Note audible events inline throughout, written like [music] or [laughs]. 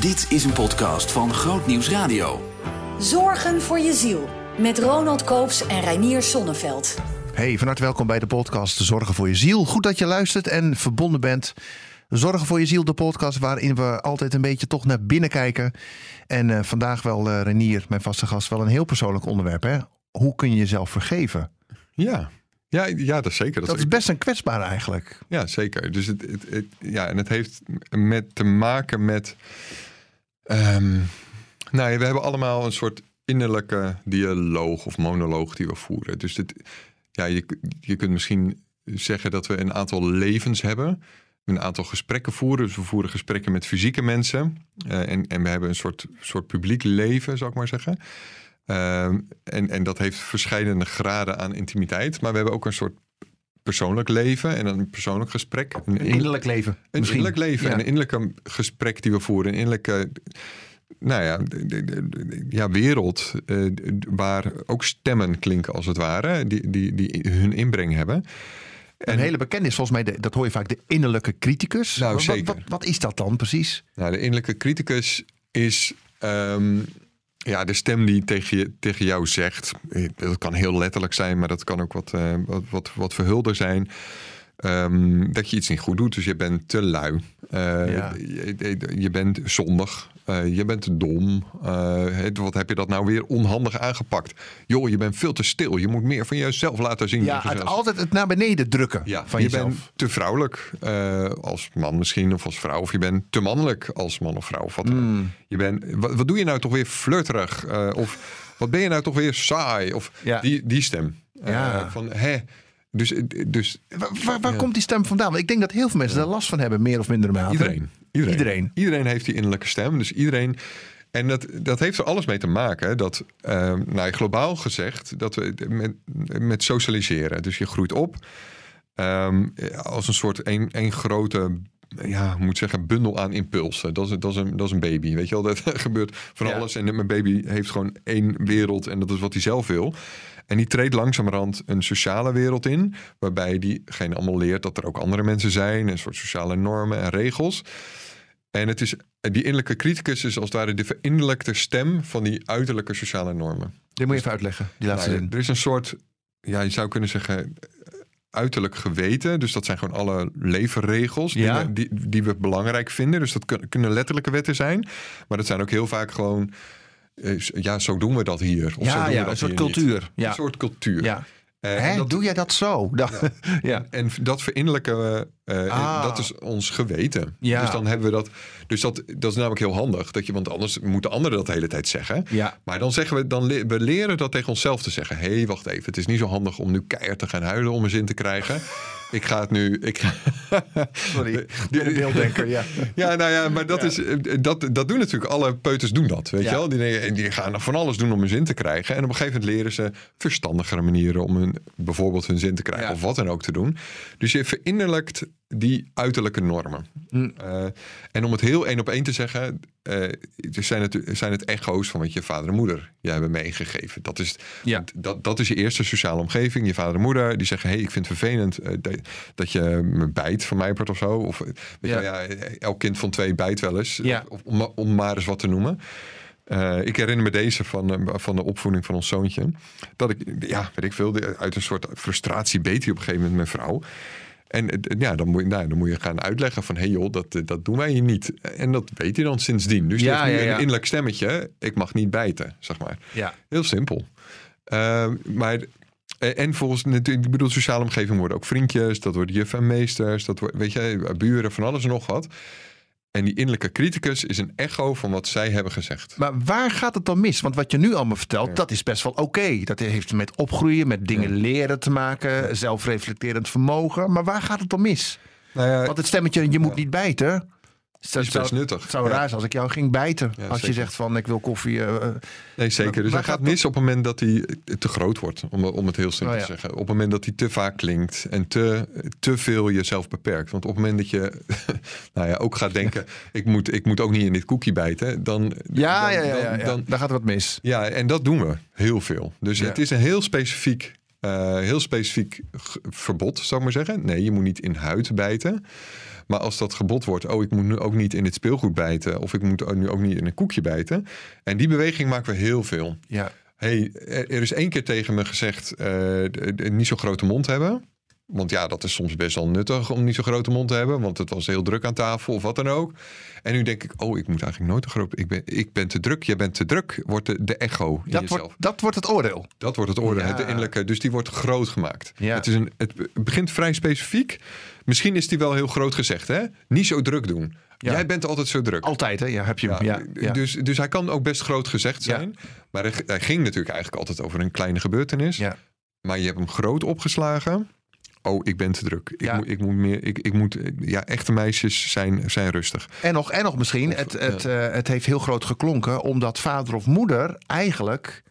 Dit is een podcast van Groot Nieuws Radio. Zorgen voor je ziel. Met Ronald Koops en Reinier Sonneveld. Hey, van harte welkom bij de podcast Zorgen voor je ziel. Goed dat je luistert en verbonden bent. Zorgen voor je ziel, de podcast waarin we altijd een beetje toch naar binnen kijken. En uh, vandaag wel, uh, Renier, mijn vaste gast, wel een heel persoonlijk onderwerp. Hè? Hoe kun je jezelf vergeven? Ja, ja, ja, dat is zeker. Dat, dat is best een kwetsbaar eigenlijk. Ja, zeker. Dus het, het, het, ja, en het heeft met te maken met. Um, nou, we hebben allemaal een soort innerlijke dialoog of monoloog die we voeren. Dus ja, je, je kunt misschien zeggen dat we een aantal levens hebben. Een aantal gesprekken voeren. Dus we voeren gesprekken met fysieke mensen. Uh, en, en we hebben een soort, soort publiek leven, zou ik maar zeggen. Uh, en, en dat heeft verschillende graden aan intimiteit. Maar we hebben ook een soort persoonlijk leven en een persoonlijk gesprek. Een, innerlijk leven. Een misschien. innerlijk leven. Ja. Een innerlijke gesprek die we voeren. Een innerlijke nou ja, ja, wereld uh, waar ook stemmen klinken als het ware, die, die, die hun inbreng hebben. En een hele bekende is volgens mij, de, dat hoor je vaak, de innerlijke criticus. Nou, wat, zeker. Wat, wat, is dat dan precies? Nou, de innerlijke criticus is um, ja, de stem die tegen, je, tegen jou zegt. Dat kan heel letterlijk zijn, maar dat kan ook wat, uh, wat, wat, wat verhulder zijn. Um, dat je iets niet goed doet. Dus je bent te lui. Uh, ja. je, je, bent zondig. Uh, je bent dom. Uh, wat heb je dat nou weer onhandig aangepakt? Joh, je bent veel te stil. Je moet meer van jezelf laten zien. Ja, het altijd het naar beneden drukken ja, van je jezelf. bent te vrouwelijk als man misschien of als vrouw. Of je bent te mannelijk als man of vrouw. Of wat, mm. je bent, wat, wat, doe je nou toch weer flirterig? of wat ben je nou toch weer saai? Of ja. die, die stem. Ja. van, hè... Dus, dus, waar waar, ja. komt die stem vandaan? Want ik denk dat heel veel mensen daar last van hebben, meer of minder mate. Iedereen. Iedereen. Iedereen. Iedereen heeft die innerlijke stem. Dus iedereen. En dat, dat heeft er alles mee te maken dat, uh, nou, globaal gezegd, dat we met, met socialiseren. Dus je groeit op um, als een soort één, één grote ja, moet zeggen, bundel aan impulsen. Dat is, dat, is een, dat is een baby, weet je wel. [laughs] Dat gebeurt van ja. alles. En mijn baby heeft gewoon één wereld en dat is wat hij zelf wil. En die treedt langzamerhand een sociale wereld in, waarbij diegene allemaal leert dat er ook andere mensen zijn, een soort sociale normen en regels. En het is, die innerlijke criticus is als het ware de verinnerlijkte stem van die uiterlijke sociale normen. Dit moet je even uitleggen, die laatste nou, zin. Er is een soort, ja, je zou kunnen zeggen, uiterlijk geweten. Dus dat zijn gewoon alle levenregels ja. die, die we belangrijk vinden. Dus dat kunnen letterlijke wetten zijn. Maar dat zijn ook heel vaak gewoon ja, zo doen we dat hier. Of ja, zo doen ja we dat een soort cultuur. Ja. Een soort cultuur. Ja. Uh, Hè, dat, doe jij dat zo? Ja. [laughs] ja. En dat verinnerlijke, uh, ah. dat is ons geweten. Ja. Dus dan hebben we dat. Dus dat, dat is namelijk heel handig. Dat je, want anders moeten anderen dat de hele tijd zeggen. Ja. Maar dan zeggen we, dan le we leren dat tegen onszelf te zeggen. Hé, hey, wacht even. Het is niet zo handig om nu keihard te gaan huilen om een zin te krijgen. [laughs] ik ga het nu. Ik ga... [laughs] Sorry, [laughs] de beelddenker, ja. ja, nou ja, maar dat, ja. is, dat, dat doen natuurlijk alle peuters doen dat. Weet ja. je wel? Die, die gaan van alles doen om een zin te krijgen. En op een gegeven moment leren ze verstandigere manieren om hun, bijvoorbeeld hun zin te krijgen. Ja. Of wat dan ook te doen. Dus je verinnerlijkt die uiterlijke normen. Mm. Uh, en om het heel één op één te zeggen, uh, zijn, het, zijn het echo's van wat je vader en moeder je hebben meegegeven. Dat is, ja. dat, dat is je eerste sociale omgeving. Je vader en moeder die zeggen: hey, ik vind het vervelend uh, dat je me bijt van mij part of zo. Of weet ja. Je, ja, elk kind van twee bijt wel eens. Ja. Of, om, om maar eens wat te noemen. Uh, ik herinner me deze van, van de opvoeding van ons zoontje. Dat ik, ja, weet ik veel, uit een soort frustratie beet hij op een gegeven moment mijn vrouw. En ja, dan moet, nou, dan moet je gaan uitleggen van... hé hey joh, dat, dat doen wij hier niet. En dat weet hij dan sindsdien. Dus ja, heeft ja, nu ja. een innerlijk stemmetje... ik mag niet bijten, zeg maar. Ja. Heel simpel. Uh, maar... En volgens natuurlijk, ik bedoel, sociale omgeving worden ook vriendjes, dat worden juf en meesters, dat wordt, weet je, buren, van alles en nog wat. En die innerlijke criticus is een echo van wat zij hebben gezegd. Maar waar gaat het dan mis? Want wat je nu allemaal vertelt, ja. dat is best wel oké. Okay. Dat heeft met opgroeien, met dingen ja. leren te maken, zelfreflecterend vermogen. Maar waar gaat het dan mis? Nou ja, Want het stemmetje, je moet niet bijten. Dat is best nuttig. Het zou raar zijn als ik jou ging bijten. Ja, als zeker. je zegt van ik wil koffie. Uh, nee, zeker. Dus hij gaat mis op het moment dat hij te groot wordt. Om, om het heel simpel oh, ja. te zeggen. Op het moment dat hij te vaak klinkt. En te, te veel jezelf beperkt. Want op het moment dat je nou ja, ook gaat denken. [laughs] ik, moet, ik moet ook niet in dit koekje bijten. Dan, ja, dan, ja, ja, dan, dan, dan gaat er wat mis. Ja, en dat doen we heel veel. Dus het is een heel specifiek Eh, heel specifiek verbod, zou ik maar zeggen. Nee, je moet niet in huid bijten. Maar als dat gebod wordt, oh, ik moet nu ook niet in het speelgoed bijten. Of ik moet nu ook niet in een koekje bijten. En die beweging maken we heel veel. Ja. hey, er is één keer tegen me gezegd, eh, niet zo'n grote mond hebben. Want ja, dat is soms best wel nuttig om niet zo'n grote mond te hebben. Want het was heel druk aan tafel of wat dan ook. En nu denk ik, oh, ik moet eigenlijk nooit te groot... Ik ben, ik ben te druk, jij bent te druk. Wordt de, de echo in Dat, jezelf. wordt, dat wordt het oordeel. Dat wordt het oordeel, Ja. innerlijke. Dus die wordt groot gemaakt. Ja. Het, is een, het begint vrij specifiek. Misschien is die wel heel groot gezegd, hè? Niet zo druk doen. Ja. Jij bent altijd zo druk. Altijd, hè? Ja, heb je. Ja, ja. Dus, dus hij kan ook best groot gezegd Ja. zijn. Maar hij, hij ging natuurlijk eigenlijk altijd over een kleine gebeurtenis. Ja. Maar je hebt hem groot opgeslagen. Oh, ik ben te druk. Ik, Ja. moet, ik moet meer. Ik, ik moet. Ja, echte meisjes zijn, zijn rustig. En nog, en nog misschien, Of, het, het, eh, het heeft heel groot geklonken, omdat vader of moeder eigenlijk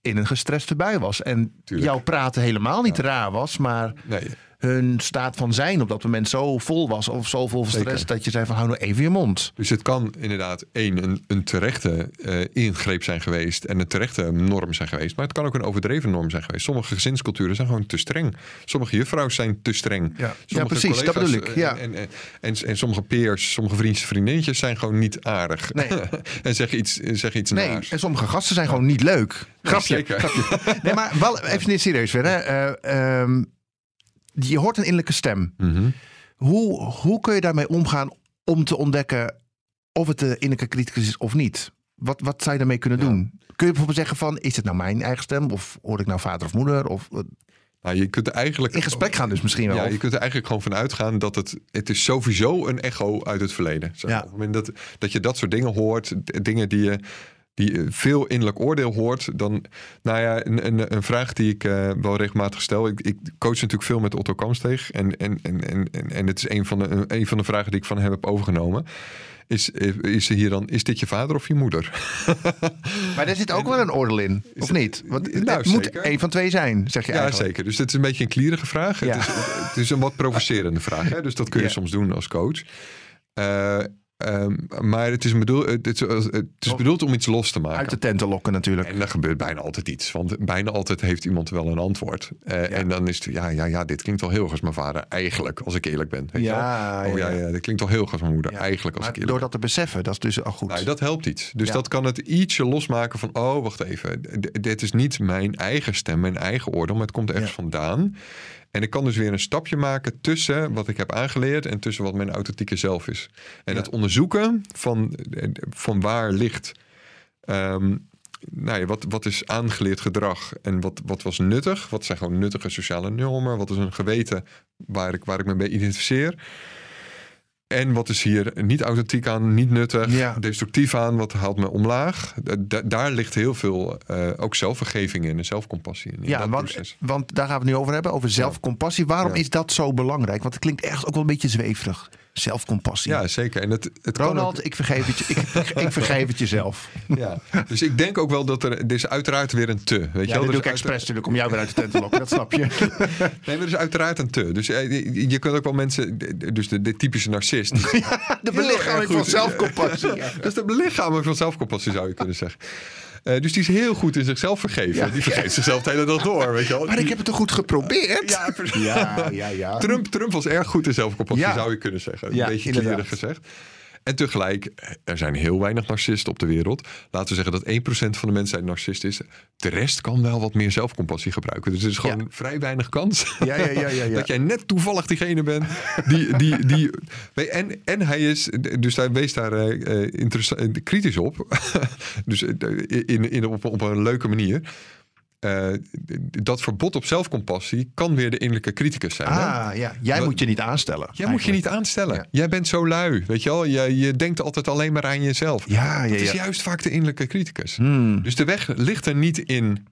in een gestreste bui was. En Tuurlijk. jouw praten helemaal niet raar was, maar Nee, hun staat van zijn op dat moment zo vol was of zo vol stress Zeker. dat je zei van hou nou even je mond. Dus het kan inderdaad één, een, een terechte eh, ingreep zijn geweest en een terechte norm zijn geweest. Maar het kan ook een overdreven norm zijn geweest. Sommige gezinsculturen zijn gewoon te streng. Sommige juffrouws zijn te streng. Ja. Precies, dat bedoel ik, ja. En, en, en, en sommige peers, sommige vriendjes, vriendinnetjes zijn gewoon niet aardig. Nee. [laughs] en zeggen iets, zeggen iets Nee, naars. en sommige gasten zijn gewoon niet leuk. Grapje. zeker. grapje. Nee, maar wel even niet serieus. Eh, ehm, je hoort een innerlijke stem. Mhm. Hoe, hoe kun je daarmee omgaan om te ontdekken of het de innerlijke criticus is of niet? Wat, wat zou je daarmee kunnen Ja. doen? Kun je bijvoorbeeld zeggen van, is het nou mijn eigen stem? Of hoor ik nou vader of moeder? Of eh, Nou, je kunt er eigenlijk in gesprek gaan dus misschien wel. Ja, Of- je kunt er eigenlijk gewoon van uitgaan dat het, het is sowieso een echo uit het verleden. Zeg. Ja. Op het moment dat, dat je dat soort dingen hoort, dingen die je die je veel innerlijk oordeel hoort, dan, nou ja, een, een, een vraag die ik eh, wel regelmatig stel. Ik, ik coach natuurlijk veel met Otto Kamsteeg en, en, en, en, en, en het is een van, de, een van de vragen die ik van hem heb overgenomen. Is, is hier dan, is dit je vader of je moeder? [laughs] Maar er zit ook wel een oordeel in, of niet? Want het Nou, moet zeker. één van twee zijn, zeg je Ja, eigenlijk. zeker. Dus het is een beetje een klierige vraag. Ja. Het, is, het is een wat provocerende vraag. Hè? Dus dat kun je Ja. soms doen als coach. Eh, ehm, maar het is, bedoeld, het, is, het is bedoeld om iets los te maken. Uit de tent te lokken natuurlijk. En er gebeurt bijna altijd iets. Want bijna altijd heeft iemand wel een antwoord. Eh, En dan is het, ja, ja, ja, dit klinkt wel heel erg als mijn vader. Eigenlijk, als ik eerlijk ben. Weet je Ja, wel? Oh ja, ja, dit klinkt wel heel erg als mijn moeder. Ja. Eigenlijk, als Maar ik eerlijk door dat te beseffen, dat is dus al goed. nou, dat helpt iets. Dus dat kan het ietsje losmaken van... oh, wacht even. Dit is niet mijn eigen stem, mijn eigen oordeel... maar het komt ergens vandaan. En ik kan dus weer een stapje maken tussen wat ik heb aangeleerd... en tussen wat mijn authentieke zelf is. En Ja. het onderzoeken van, van waar ligt... ehm, nou ja, wat, wat is aangeleerd gedrag en wat, wat was nuttig? Wat zijn gewoon nuttige sociale normen? Wat is een geweten waar ik, waar ik me mee identificeer? En wat is hier niet authentiek aan, niet nuttig, Ja. destructief aan, wat haalt me omlaag? Da- da- daar ligt heel veel eh, ook zelfvergeving in en zelfcompassie in. in Ja, want, want daar gaan we het nu over hebben, over zelfcompassie. Waarom Ja. is dat zo belangrijk? Want het klinkt echt ook wel een beetje zweverig. Zelfcompassie. Ja, zeker. En het, het Ronald, ook- ik, vergeef het je, ik, ik vergeef het jezelf. [laughs] ja. Dus ik denk ook wel dat er, er is uiteraard weer een te. Weet je wel? dat doe ik expres natuurlijk om jou weer uit de tent te lokken. Dat snap je. [laughs] Nee, maar er is uiteraard een te. Dus eh, je, je kunt ook wel mensen, dus de, de typische narcist. [laughs] De belichaming van zelfcompassie. Ja. Dat is de belichaming van zelfcompassie, zou je kunnen zeggen. Eh, dus die is heel goed in zichzelf vergeven. Ja. Die vergeet zichzelf de hele dag door, weet je wel. Maar ik heb het toch goed geprobeerd? Ja, ja, ja. ja. Trump, Trump was erg goed in zelfcompassie, Ja. zou je kunnen zeggen. Een beetje klierig gezegd. En tegelijk, er zijn heel weinig narcisten op de wereld. Laten we zeggen dat 1% van de mensheid narcist is. De rest kan wel wat meer zelfcompassie gebruiken. Dus er is gewoon Ja. vrij weinig kans Ja, ja, ja, ja, ja. [laughs] dat jij net toevallig diegene bent. Die, die, die, en, en hij is, dus hij wees daar eh, kritisch op. [laughs] dus in, in, op, op een leuke manier. Eh, dat verbod op zelfcompassie kan weer de innerlijke criticus zijn. hè? Ah, ja. Jij moet je niet aanstellen. Jij moet je niet aanstellen. Ja. Jij bent zo lui, weet je wel. Je, je denkt altijd alleen maar aan jezelf. Ja, ja, Dat is ja. juist vaak de innerlijke criticus. Hmm. Dus de weg ligt er niet in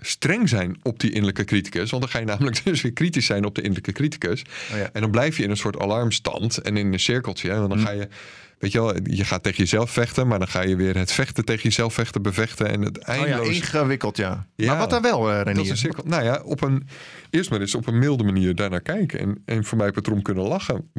streng zijn op die innerlijke criticus. Want dan ga je namelijk [laughs] dus weer kritisch zijn op de innerlijke criticus. Oh ja. En dan blijf je in een soort alarmstand en in een cirkeltje. En dan ga je, weet je wel, je gaat tegen jezelf vechten. Maar dan ga je weer het vechten tegen jezelf vechten, bevechten. En het Oh ja, eindeloos... ingewikkeld, ja. Ja. Maar wat dan wel, eh dat is Renier? een cirkel. Nou ja, op een, eerst maar eens op een milde manier daarnaar kijken. En, en voor mij patroon kunnen lachen.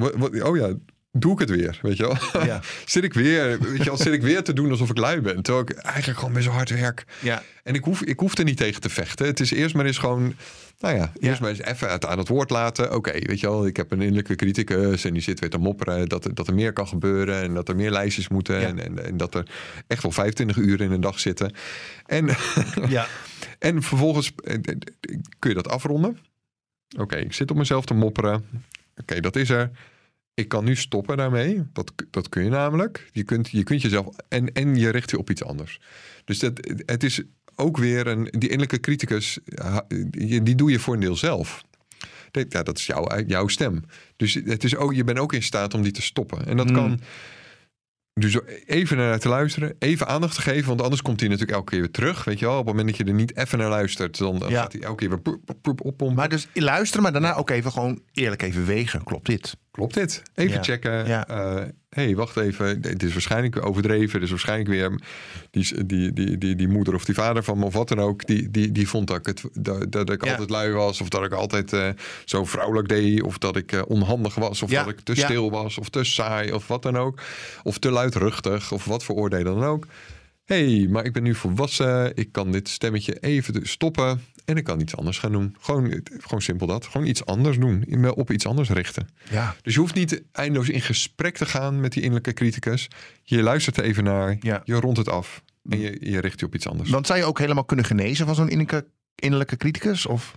Oh ja, doe ik het weer, weet je wel. Ja. [laughs] zit ik weer, weet je wel, zit ik weer te doen alsof ik lui ben. Terwijl ik eigenlijk gewoon best hard werk. Ja. En ik hoef, ik hoef er niet tegen te vechten. Het is eerst maar eens gewoon Nou ja, eerst maar eens even het aan het woord laten. Oké, weet je wel, ik heb een innerlijke criticus en die zit weer te mopperen dat, er- dat er meer kan gebeuren en dat er meer lijstjes moeten Ja. en, en, en dat er echt wel 25 uur in een dag zitten. En, [laughs] Ja. en vervolgens kun je dat afronden. Oké, ik zit op mezelf te mopperen. Oké, dat is er. Ik kan nu stoppen daarmee. Dat, dat kun je namelijk. Je kunt, je kunt jezelf. En, en je richt je op iets anders. Dus dat, het is ook weer een. Die innerlijke criticus. ha- Die, doe je voor een deel zelf. Dat- Ja, dat is jouw, jouw stem. Dus het is ook, je bent ook in staat om die te stoppen. En dat Hmm. kan. Dus even naar te luisteren, even aandacht te geven, want anders komt hij natuurlijk elke keer weer terug. Weet je wel, op het moment dat je er niet even naar luistert, dan, Ja. gaat hij elke keer weer poep, poep, poep, oppompen. Maar dus luisteren, maar daarna ook even gewoon eerlijk even wegen. Klopt dit? Klopt dit? Even Ja. checken. Ja. Eh, hey, wacht even. Dit is waarschijnlijk overdreven. Is waarschijnlijk weer die, die, die, die, die moeder of die vader van me of wat dan ook. Die, die, die vond dat ik, het, dat, dat ik Ja. altijd lui was. Of dat ik altijd eh, zo vrouwelijk deed. Of dat ik eh, onhandig was. Of Ja. dat ik te Ja. stil was. Of te saai. Of wat dan ook. Of te luidruchtig. Of wat voor oordelen dan ook. hey, maar ik ben nu volwassen. Ik kan dit stemmetje even stoppen. En ik kan iets anders gaan doen. Gewoon, gewoon simpel dat. Gewoon iets anders doen. Me op iets anders richten. Ja. Dus je hoeft niet eindeloos in gesprek te gaan met die innerlijke criticus. Je luistert er even naar, Ja. je rondt het af en je, je richt je op iets anders. Want zou je ook helemaal kunnen genezen van zo'n innerlijke, innerlijke criticus? Of?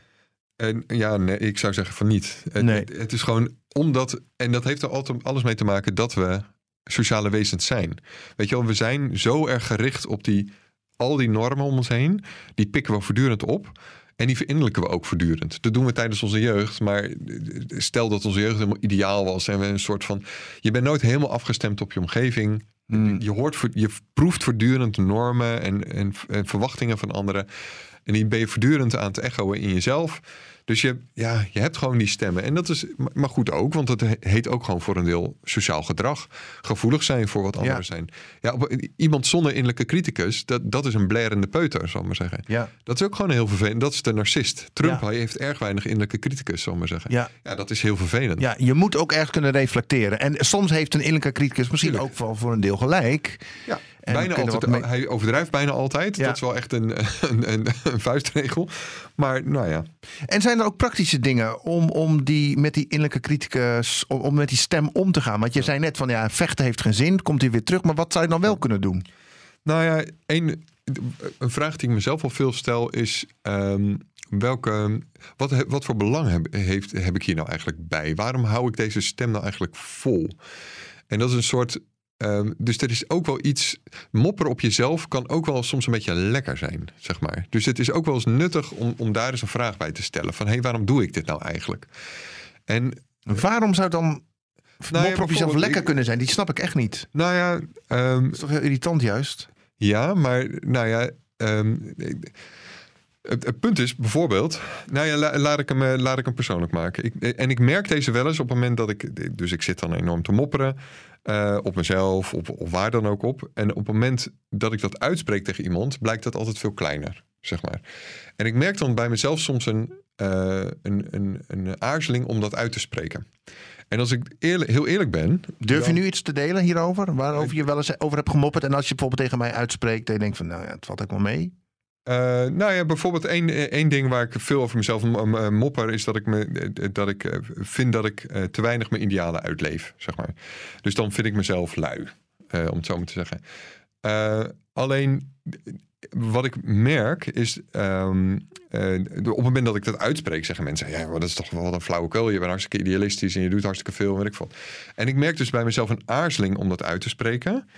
En ja, nee, ik zou zeggen van niet. Het, Nee. het, het is gewoon omdat, en dat heeft er altijd alles mee te maken dat we sociale wezens zijn. Weet je wel, we zijn zo erg gericht op die, al die normen om ons heen. Die pikken we voortdurend op. En die verinnerlijken we ook voortdurend. Dat doen we tijdens onze jeugd. Maar stel dat onze jeugd helemaal ideaal was. En we een soort van. Je bent nooit helemaal afgestemd op je omgeving. Hmm. Je, hoort, je proeft voortdurend normen en, en, en verwachtingen van anderen. En die ben je voortdurend aan het echoen in jezelf. Dus je, ja, je hebt gewoon die stemmen. En dat is maar goed ook, want dat heet ook gewoon voor een deel sociaal gedrag. Gevoelig zijn voor wat anderen Ja. zijn. Ja, op- iemand zonder innerlijke criticus, dat, dat is een blerende peuter, zal ik maar zeggen. Ja. Dat is ook gewoon heel vervelend. Dat is de narcist. Trump Ja. hij heeft erg weinig innerlijke criticus, zal ik maar zeggen. Ja. ja, dat is heel vervelend. ja, je moet ook ergens kunnen reflecteren. En soms heeft een innerlijke criticus misschien Tuurlijk. ook wel voor een deel gelijk. Ja, En bijna altijd. mee- Hij overdrijft bijna altijd. Dat is wel echt een, [laughs] een, een, een vuistregel. Maar nou ja, En zijn er ook praktische dingen om, om die, met die innerlijke criticus, om, om met die stem om te gaan? Want je zei net van ja, vechten heeft geen zin, komt hij weer terug. Maar wat zou je dan wel kunnen doen? Nou ja, een, een vraag die ik mezelf al veel stel is... ehm, welke, wat, wat voor belang heb, heeft, heb ik hier nou eigenlijk bij? Waarom hou ik deze stem nou eigenlijk vol? En dat is een soort... ehm, dus er is ook wel iets... Mopperen op jezelf kan ook wel soms een beetje lekker zijn, zeg maar. Dus het is ook wel eens nuttig om, om daar eens een vraag bij te stellen. Van, hé, hey, waarom doe ik dit nou eigenlijk? En Waarom zou dan Nou ja, mopperen op jezelf lekker ik- kunnen zijn? Die snap ik echt niet. nou ja... ehm, Dat is toch heel irritant juist? Ja, maar nou ja. ehm, het, het punt is bijvoorbeeld. Nou ja, la- laat, ik hem, eh, laat ik hem persoonlijk maken. Ik, eh, en ik merk deze wel eens op het moment dat ik. Dus ik zit dan enorm te mopperen. eh, op mezelf, op, of waar dan ook op. En op het moment dat ik dat uitspreek tegen iemand, blijkt dat altijd veel kleiner. Zeg maar. En ik merk dan bij mezelf soms een, een, een, een aarzeling om dat uit te spreken. En als ik eerlijk, heel eerlijk ben. Durf je nu iets te delen hierover? Waarover je wel eens over hebt gemopperd. En als je bijvoorbeeld tegen mij uitspreekt, dan je denkt van nou ja, het valt ook wel mee. Eh, nou ja, bijvoorbeeld één, eh, één ding waar ik veel over mezelf m- mopper... is dat ik, me, eh, dat ik eh, vind dat ik eh, te weinig mijn idealen uitleef, zeg maar. Dus dan vind ik mezelf lui, eh, om het zo maar te zeggen. Eh, alleen, eh, wat ik merk is... ehm, eh, op het moment dat ik dat uitspreek, zeggen mensen... ja, maar dat is toch wel een flauwekul. Je bent hartstikke idealistisch en je doet hartstikke veel, weet ik wat. En ik merk dus bij mezelf een aarzeling om dat uit te spreken...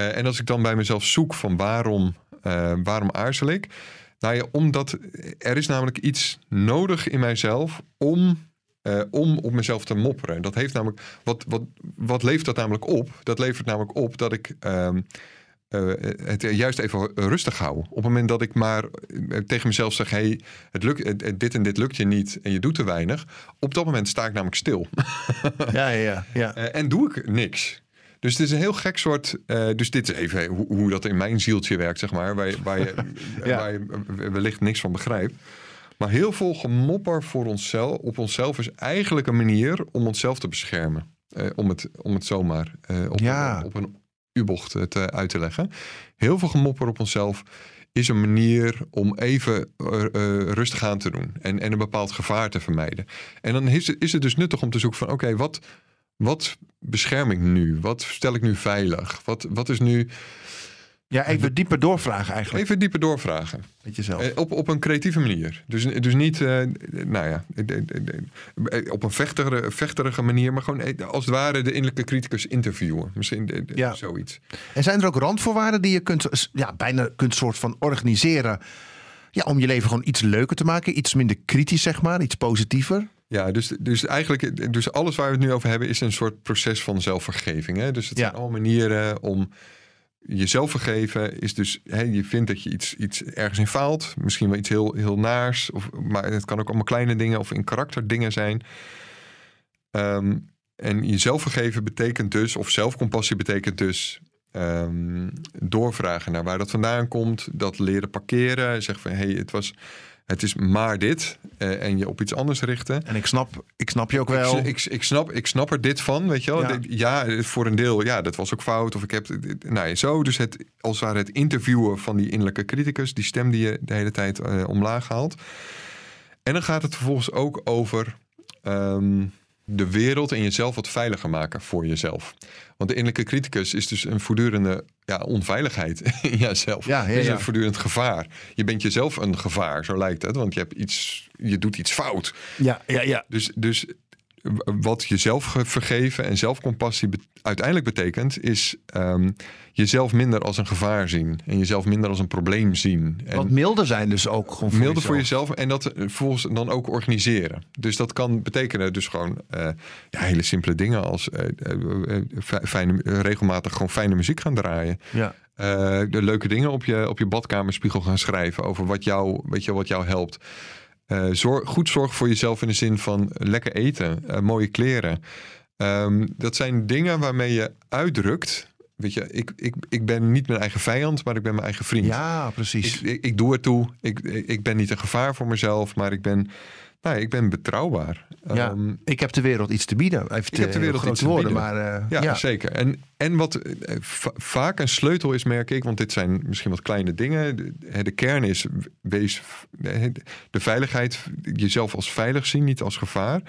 Eh, en als ik dan bij mezelf zoek van waarom, eh, waarom aarzel ik? Nou ja, omdat er is namelijk iets nodig in mijzelf om, eh, om op mezelf te mopperen. Dat heeft namelijk, wat, wat, wat levert dat namelijk op? Dat levert namelijk op dat ik ehm, eh, het juist even rustig hou. Op het moment dat ik maar tegen mezelf zeg: hey, het lukt, dit en dit lukt je niet en je doet te weinig. Op dat moment sta ik namelijk stil. [laughs] Ja, ja, ja. en doe ik niks. Dus het is een heel gek soort. eh, dus dit is even hoe, hoe dat in mijn zieltje werkt, zeg maar. Waar je, waar je, [laughs] Ja. waar je wellicht niks van begrijpt. Maar heel veel gemopper voor onszelf, op onszelf is eigenlijk een manier om onszelf te beschermen. Eh, om, het, om het zomaar eh, op, Ja. een, op een U-bocht te, uit te leggen. Heel veel gemopper op onszelf is een manier om even rustig aan te doen en, en een bepaald gevaar te vermijden. En dan is het, is het dus nuttig om te zoeken van oké, wat, wat bescherm ik nu? Wat stel ik nu veilig? Wat, wat is nu. Ja, even dieper doorvragen eigenlijk. Even dieper doorvragen. Met jezelf. Eh, Op, op een creatieve manier. Dus, dus niet, eh, nou ja, eh, op een vechtige, vechterige manier, maar gewoon als het ware de innerlijke criticus interviewen. Misschien Ja. zoiets. En zijn er ook randvoorwaarden die je kunt, ja, bijna kunt soort van organiseren? Ja, om je leven gewoon iets leuker te maken. Iets minder kritisch, zeg maar. Iets positiever. Ja, dus, dus eigenlijk, dus alles waar we het nu over hebben, is een soort proces van zelfvergeving. Hè? Dus het Ja. zijn allemaal manieren om jezelf vergeven. Is dus, hè, je vindt dat je iets, iets ergens in faalt. Misschien wel iets heel, heel naars. Of, maar het kan ook allemaal kleine dingen of in karakter dingen zijn. Ehm, en jezelf vergeven betekent dus, of zelfcompassie betekent dus. ehm, doorvragen naar waar dat vandaan komt. Dat leren parkeren. Zeggen van hé, hey, het was. Het is maar dit. eh, en je op iets anders richten. En ik snap, ik snap je ook wel. Ik, ik, ik, snap, ik snap er dit van, weet je wel. Ja. Voor een deel, ja, dat was ook fout. Of ik heb, nou ja, zo. Dus het, als het ware het interviewen van die innerlijke criticus. Die stem die je de hele tijd eh, omlaag haalt. En dan gaat het vervolgens ook over ehm, de wereld en jezelf wat veiliger maken voor jezelf. Want de innerlijke criticus is dus een voortdurende ja, onveiligheid [laughs] in jezelf. Ja, ja, Het is een voortdurend gevaar. Je bent jezelf een gevaar, zo lijkt het. Want je, hebt iets, je doet iets fout. Ja, ja, ja. Dus, dus wat jezelf ge- vergeven en zelfcompassie bet- uiteindelijk betekent, is ehm, jezelf minder als een gevaar zien. En jezelf minder als een probleem zien. En Wat milder zijn dus ook gewoon voor milder voor jezelf. jezelf en dat eh, vervolgens dan ook organiseren. Dus dat kan betekenen dus gewoon eh, ja, hele simpele dingen als eh, fi- fijne, regelmatig gewoon fijne muziek gaan draaien. Ja. De leuke dingen op je, op je badkamerspiegel gaan schrijven over wat jou, weet je, wat jou helpt. Eh, zorg, goed zorgen voor jezelf in de zin van lekker eten, eh, mooie kleren. Ehm, dat zijn dingen waarmee je uitdrukt. Weet je, ik, ik, ik ben niet mijn eigen vijand, maar ik ben mijn eigen vriend. ja, precies. Ik, ik, ik doe het toe. Ik ik ben niet een gevaar voor mezelf, maar ik ben, nou, ik ben betrouwbaar. ja. Ehm, ik heb de wereld iets te bieden. Even Ik heb de wereld iets te woorden, bieden. maar eh, ja, ja. zeker. En, en wat eh, va- vaak een sleutel is, merk ik, want dit zijn misschien wat kleine dingen. De, de kern is, wees de, de veiligheid, jezelf als veilig zien, niet als gevaar.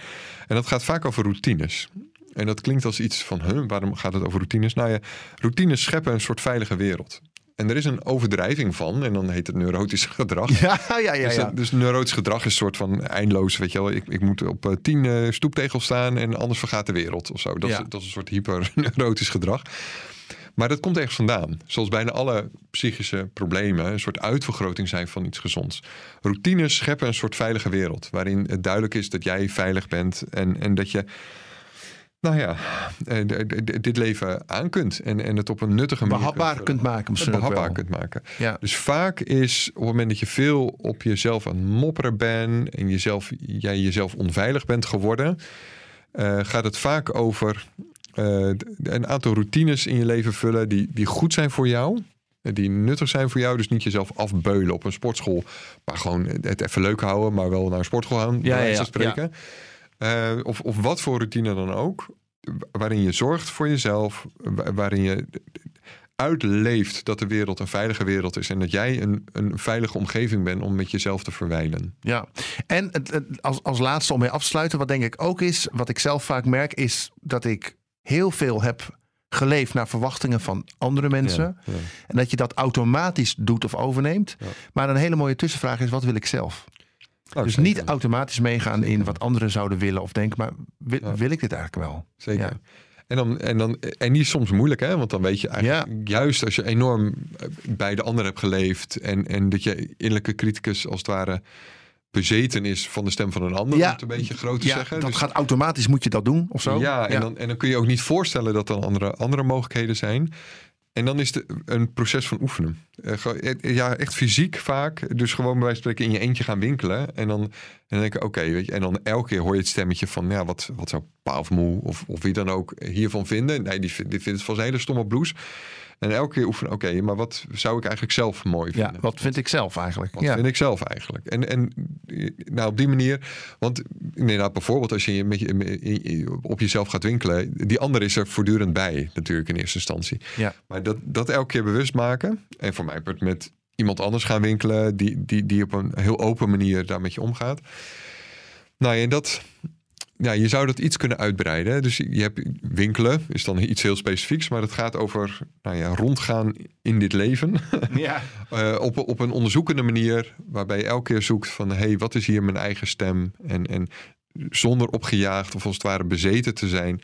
En dat gaat vaak over routines. En dat klinkt als iets van, huh, waarom gaat het over routines? Nou ja, routines scheppen een soort veilige wereld. En er is een overdrijving van, en dan heet het neurotisch gedrag. [laughs] Ja, ja, ja. Dus, ja. dat- dus neurotisch gedrag is een soort van eindeloos, weet je wel. Ik, ik moet op eh, tien eh, stoeptegels staan en anders vergaat de wereld of zo. Dat, Ja. is, dat is een soort hyper-neurotisch [laughs] gedrag. Maar dat komt ergens vandaan. Zoals bijna alle psychische problemen een soort uitvergroting zijn van iets gezonds. Routines scheppen een soort veilige wereld. Waarin het duidelijk is dat jij veilig bent. En, en dat je, nou ja, eh, dit leven aan kunt. En, en het op een nuttige manier behapbaar kunt, kunt maken misschien behapbaar wel. kunt maken. Ja. Dus vaak is op het moment dat je veel op jezelf aan het mopperen bent en jezelf, jij jezelf onveilig bent geworden, eh, gaat het vaak over eh, een aantal routines in je leven vullen die, die goed zijn voor jou. Die nuttig zijn voor jou. Dus niet jezelf afbeulen op een sportschool. Maar gewoon het even leuk houden. Maar wel naar een sportschool gaan. Ja, wijze ja, spreken. Eh, of, of wat voor routine dan ook. Waarin je zorgt voor jezelf. wa- Waarin je uitleeft dat de wereld een veilige wereld is. En dat jij een, een veilige omgeving bent om met jezelf te verwijlen. Ja, en het, het- als, als laatste om mee af te sluiten, wat denk ik ook is, wat ik zelf vaak merk, is dat ik heel veel heb geleefd naar verwachtingen van andere mensen. Ja, ja. En dat je dat automatisch doet of overneemt. Ja. Maar een hele mooie tussenvraag is, wat wil ik zelf? Oh, dus niet automatisch meegaan in wat anderen zouden willen of denken, maar wil, Ja. wil ik dit eigenlijk wel? Zeker. Ja. En, dan, en, dan, en die is soms moeilijk, hè? Want dan weet je eigenlijk, juist als je enorm eh, bij de ander hebt geleefd. En, en dat je innerlijke criticus als het ware bezeten is van de stem van een ander. Ja. Om het een beetje groot te Ja, zeggen. dat Dus- gaat automatisch, moet je dat doen of zo? Ja, en, Dan, en dan kun je ook niet voorstellen dat er andere, andere mogelijkheden zijn. En dan is het een proces van oefenen. Eh, gewoon- eh, ja, echt fysiek vaak. Dus gewoon bij wijze van spreken in je eentje gaan winkelen. En dan, en dan denk ik, oké. En dan elke keer hoor je het stemmetje van, ja, wat, wat zou pa of moe of, of wie dan ook hiervan vinden. Nee, die, die vindt het van zijn hele stomme bloes. En elke keer oefenen, oké, maar wat zou ik eigenlijk zelf mooi Ja, vinden? wat vind ik zelf eigenlijk? Wat ja. vind ik zelf eigenlijk? En, en nou, op die manier, want inderdaad, bijvoorbeeld als je met je, op jezelf gaat winkelen, die ander is er voortdurend bij, natuurlijk in eerste instantie. Ja. Maar dat, dat elke keer bewust maken, en voor mij met iemand anders gaan winkelen die, die, die op een heel open manier daar met je omgaat. Nou ja, dat, ja, je zou dat iets kunnen uitbreiden. Dus je hebt winkelen, is dan iets heel specifieks, maar het gaat over nou ja, rondgaan in dit leven. [laughs] Ja. [laughs] Eh, op, op een onderzoekende manier, waarbij je elke keer zoekt van hé, hey, wat is hier mijn eigen stem? En, en zonder opgejaagd of als het ware bezeten te zijn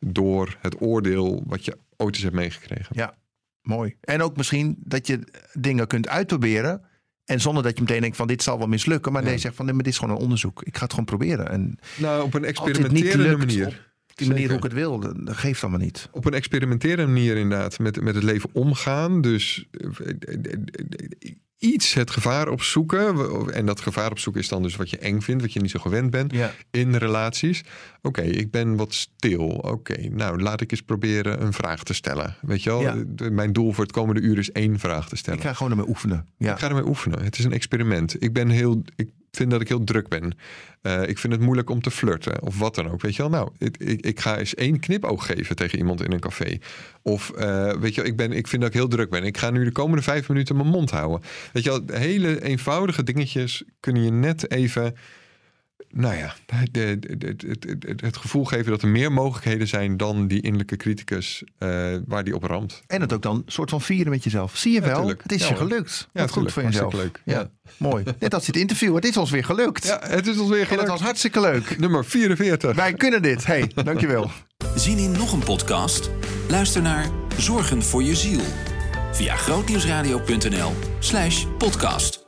door het oordeel wat je ooit eens hebt meegekregen. Ja, mooi. En ook misschien dat je dingen kunt uitproberen. En zonder dat je meteen denkt van dit zal wel mislukken. Maar Ja. nee, je zegt van nee, maar dit is gewoon een onderzoek. Ik ga het gewoon proberen. En Nou, op een experimenterende lukt manier. op die manier Zeker. hoe ik het wil, dat geeft allemaal niet. Op een experimenterende manier inderdaad met, met het leven omgaan. Dus eh, iets het gevaar opzoeken. En dat gevaar opzoeken is dan dus wat je eng vindt, wat je niet zo gewend bent Ja. in relaties. Oké, ik ben wat stil. Oké, nou laat ik eens proberen een vraag te stellen. Weet je wel, Ja. Mijn doel voor het komende uur is één vraag te stellen. Ik ga gewoon ermee oefenen. Ja. Ik ga ermee oefenen. Het is een experiment. Ik ben heel. Ik vind dat ik heel druk ben. Eh, ik vind het moeilijk om te flirten of wat dan ook. Weet je wel? Nou, ik, ik, ik ga eens één knipoog geven tegen iemand in een café. Of eh, weet je, wel, ik, ben, ik vind dat ik heel druk ben. Ik ga nu de komende vijf minuten mijn mond houden. Weet je wel, hele eenvoudige dingetjes kunnen je net even. Nou ja, het gevoel geven dat er meer mogelijkheden zijn dan die innerlijke criticus eh, waar die op ramt. En het ook dan een soort van vieren met jezelf. Zie je Ja, wel, tuurlijk. het is Ja, je gelukt. Ja, Wat goed voor jezelf. Leuk. Ja. Mooi. [laughs] Net als dit interview. Het is ons weer gelukt. Ja, het is ons weer en dat gelukt. was hartstikke leuk. [laughs] Nummer 44. Wij kunnen dit. Hey, dankjewel. Zin in nog een podcast? Luister naar Zorgen voor je ziel. Via grootnieuwsradio.nl slash podcast.